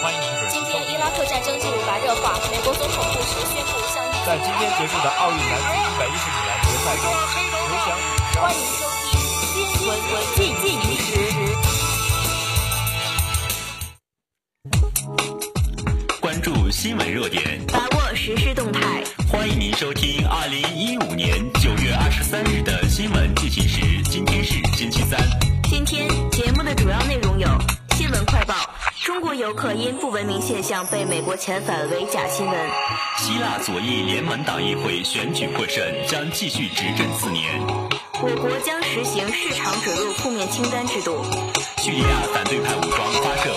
欢迎您准。今天伊拉克战争进入白热化，美国总统布什宣布向在今天结束的奥运男子一百一十米栏决赛中，刘翔欢迎收听《新闻进进时》。关注新闻热点，把握实时动态。欢迎您收听二零一五年九月二十三日的新闻进行时。今天是星期三。今天节目的主要内容有：新闻快报、中国游客因不文明现象被美国遣返为假新闻。希腊左翼联盟党议会选举获胜将继续执政四年。我国将实行市场准入负面清单制度。叙利亚反对派武装发射。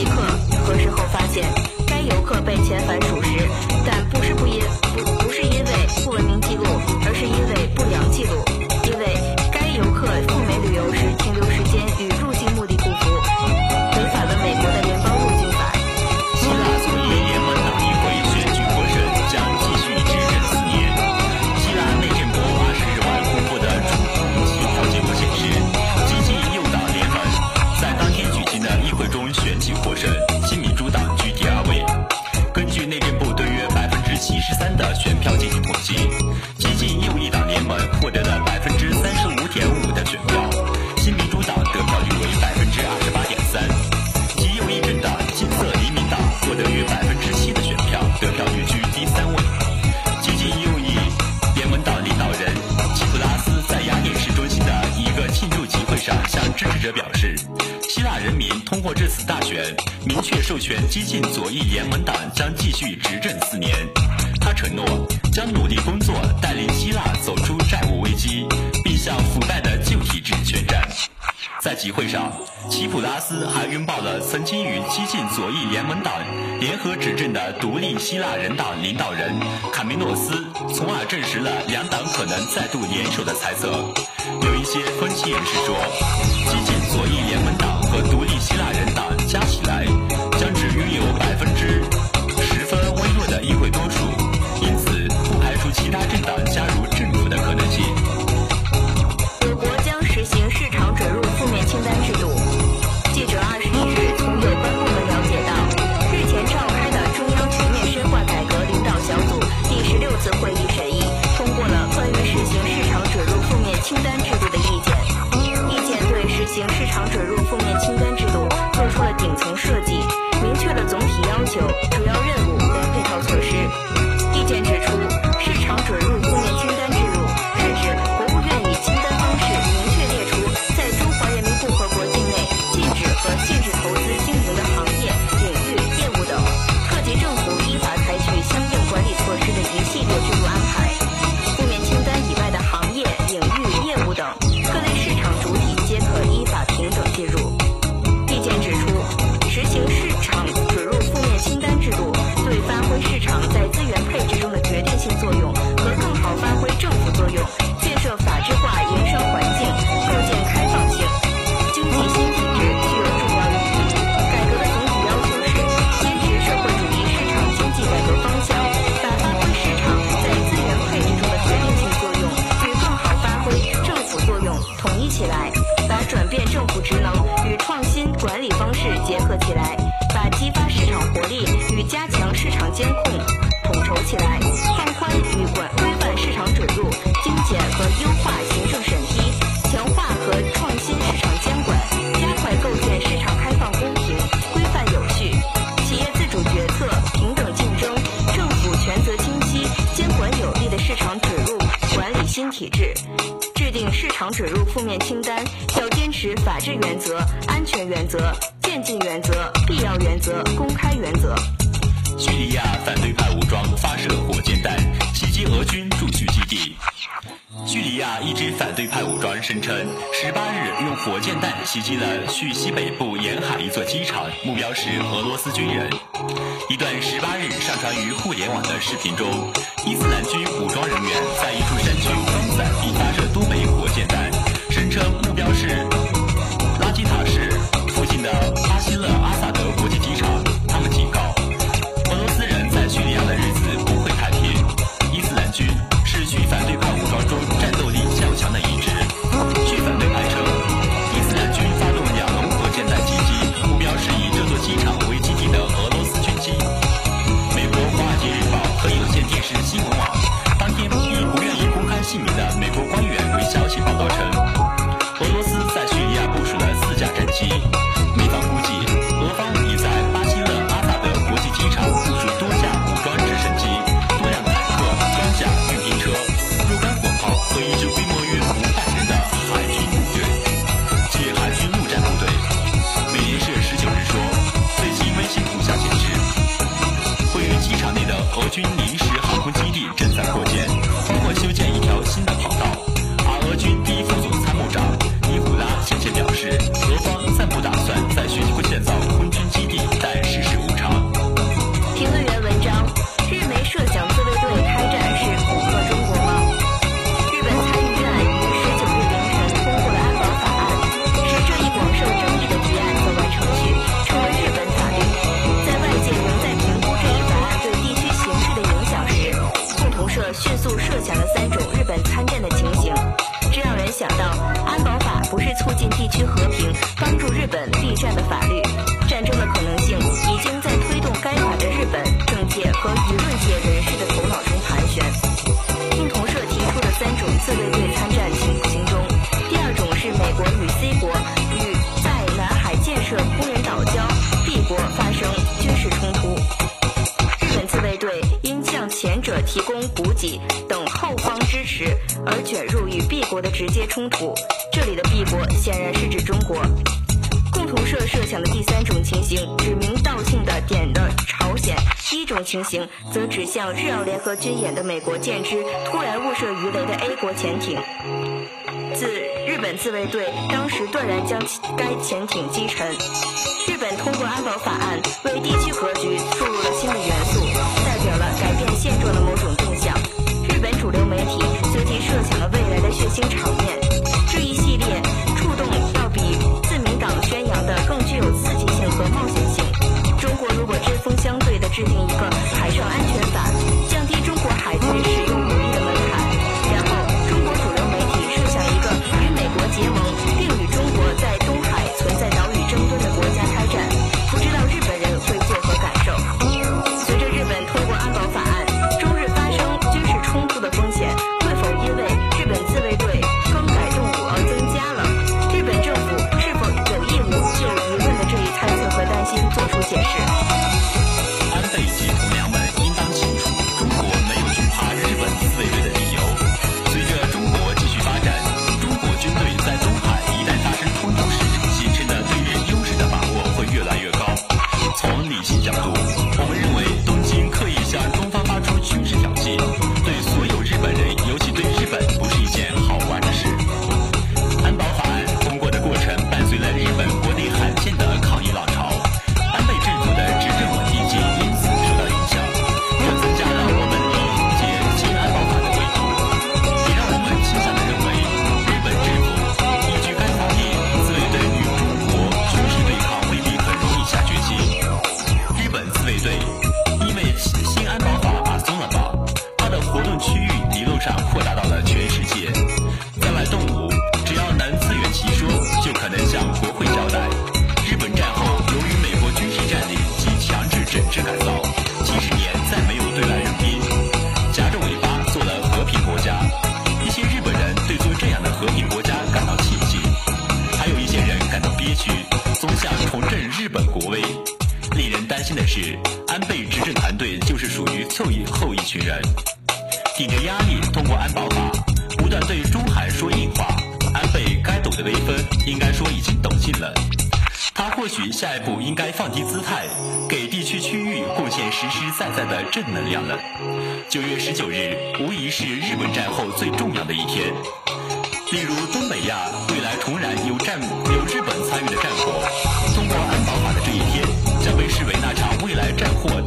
即可。最终玄机获胜。通过这次大选明确授权激进左翼联盟党将继续执政四年。他承诺将努力工作带领希腊走出债务危机并向腐败的旧体制宣战。在集会上齐普拉斯还拥抱了曾经与激进左翼联盟党联合执政的独立希腊人党领导人卡梅诺斯从而证实了两党可能再度联手的猜测。有一些分析人士说激进左翼市场准入负面清单制度。一起来把转变政府职常准入负面清单，要坚持法治原则、安全原则、渐进原则、必要原则、公开原则。叙利亚反对派武装发射火箭弹袭击俄军驻叙基地。叙利亚一支反对派武装声称，十八日用火箭弹袭击了叙西北部沿海一座机场，目标是俄罗斯军人。一段十八日上传于互联网的视频中，伊斯兰军武装人员在一处山区分散并发射多。想了三种日本参战的情形，这让人想到安保法不是促进地区和平，帮助日本避战的法律。等后方支持，而卷入与 B 国的直接冲突。这里的 B 国显然是指中国。共同社设想的第三种情形，指名道姓的点的朝鲜；第一种情形，则指向日澳联合军演的美国舰只突然误射鱼雷的 A 国潜艇。自日本自卫队当时断然将该潜艇击沉。日本通过安保法案，为地区格局注入了新的元素，代表了改变现状的某种。安倍执政团队就是属于凑一后一群人，顶着压力通过安保法，不断对中韩说硬话。安倍该抖的威风，应该说已经抖尽了。他或许下一步应该放低姿态，给地区区域贡献实实在在的正能量了。九月十九日无疑是日本战后最重要的一天，例如东北亚未来重燃有战有日本参与的战火，通过安保法的这一天，将被视为。未来战火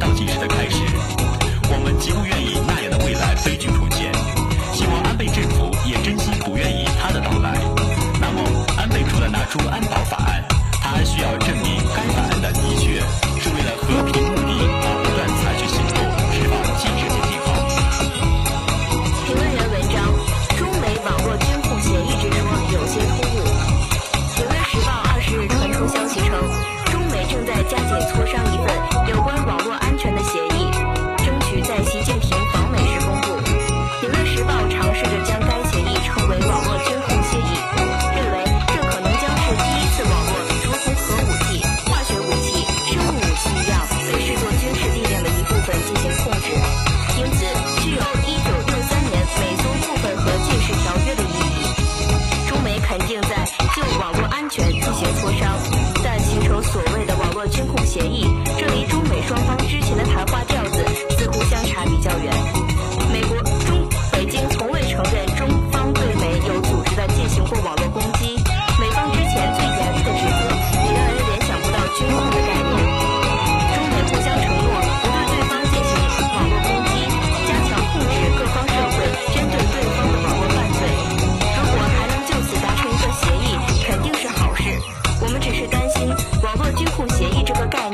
监控协议。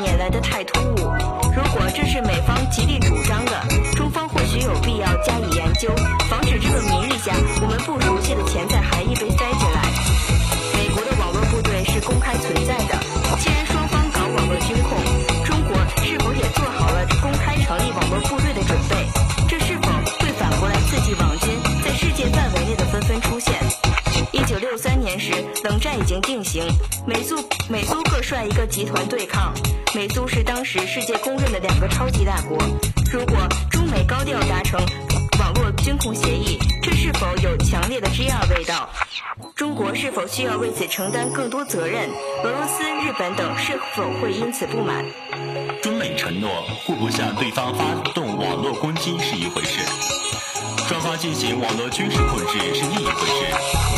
也来得太突兀。如果这是美方极力主张的，中方或许有必要加以研究，防止这个明日下我们不。冷战已经定型，美苏美苏各率一个集团对抗，美苏是当时世界公认的两个超级大国。如果中美高调达成网络军控协议，这是否有强烈的 G2 味道？中国是否需要为此承担更多责任？俄罗斯、日本等是否会因此不满？中美承诺互不向对方发动网络攻击是一回事，双方进行网络军事控制是另一回事。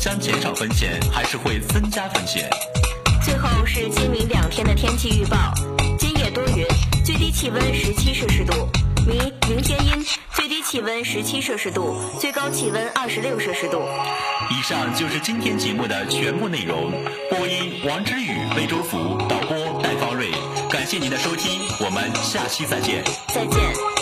将减少风险，还是会增加风险？最后是今明两天的天气预报：今夜多云，最低气温十七摄氏度；明明天阴，最低气温十七摄氏度，最高气温二十六摄氏度。以上就是今天节目的全部内容。播音王之宇、魏周福，导播戴方瑞，感谢您的收听，我们下期再见。再见。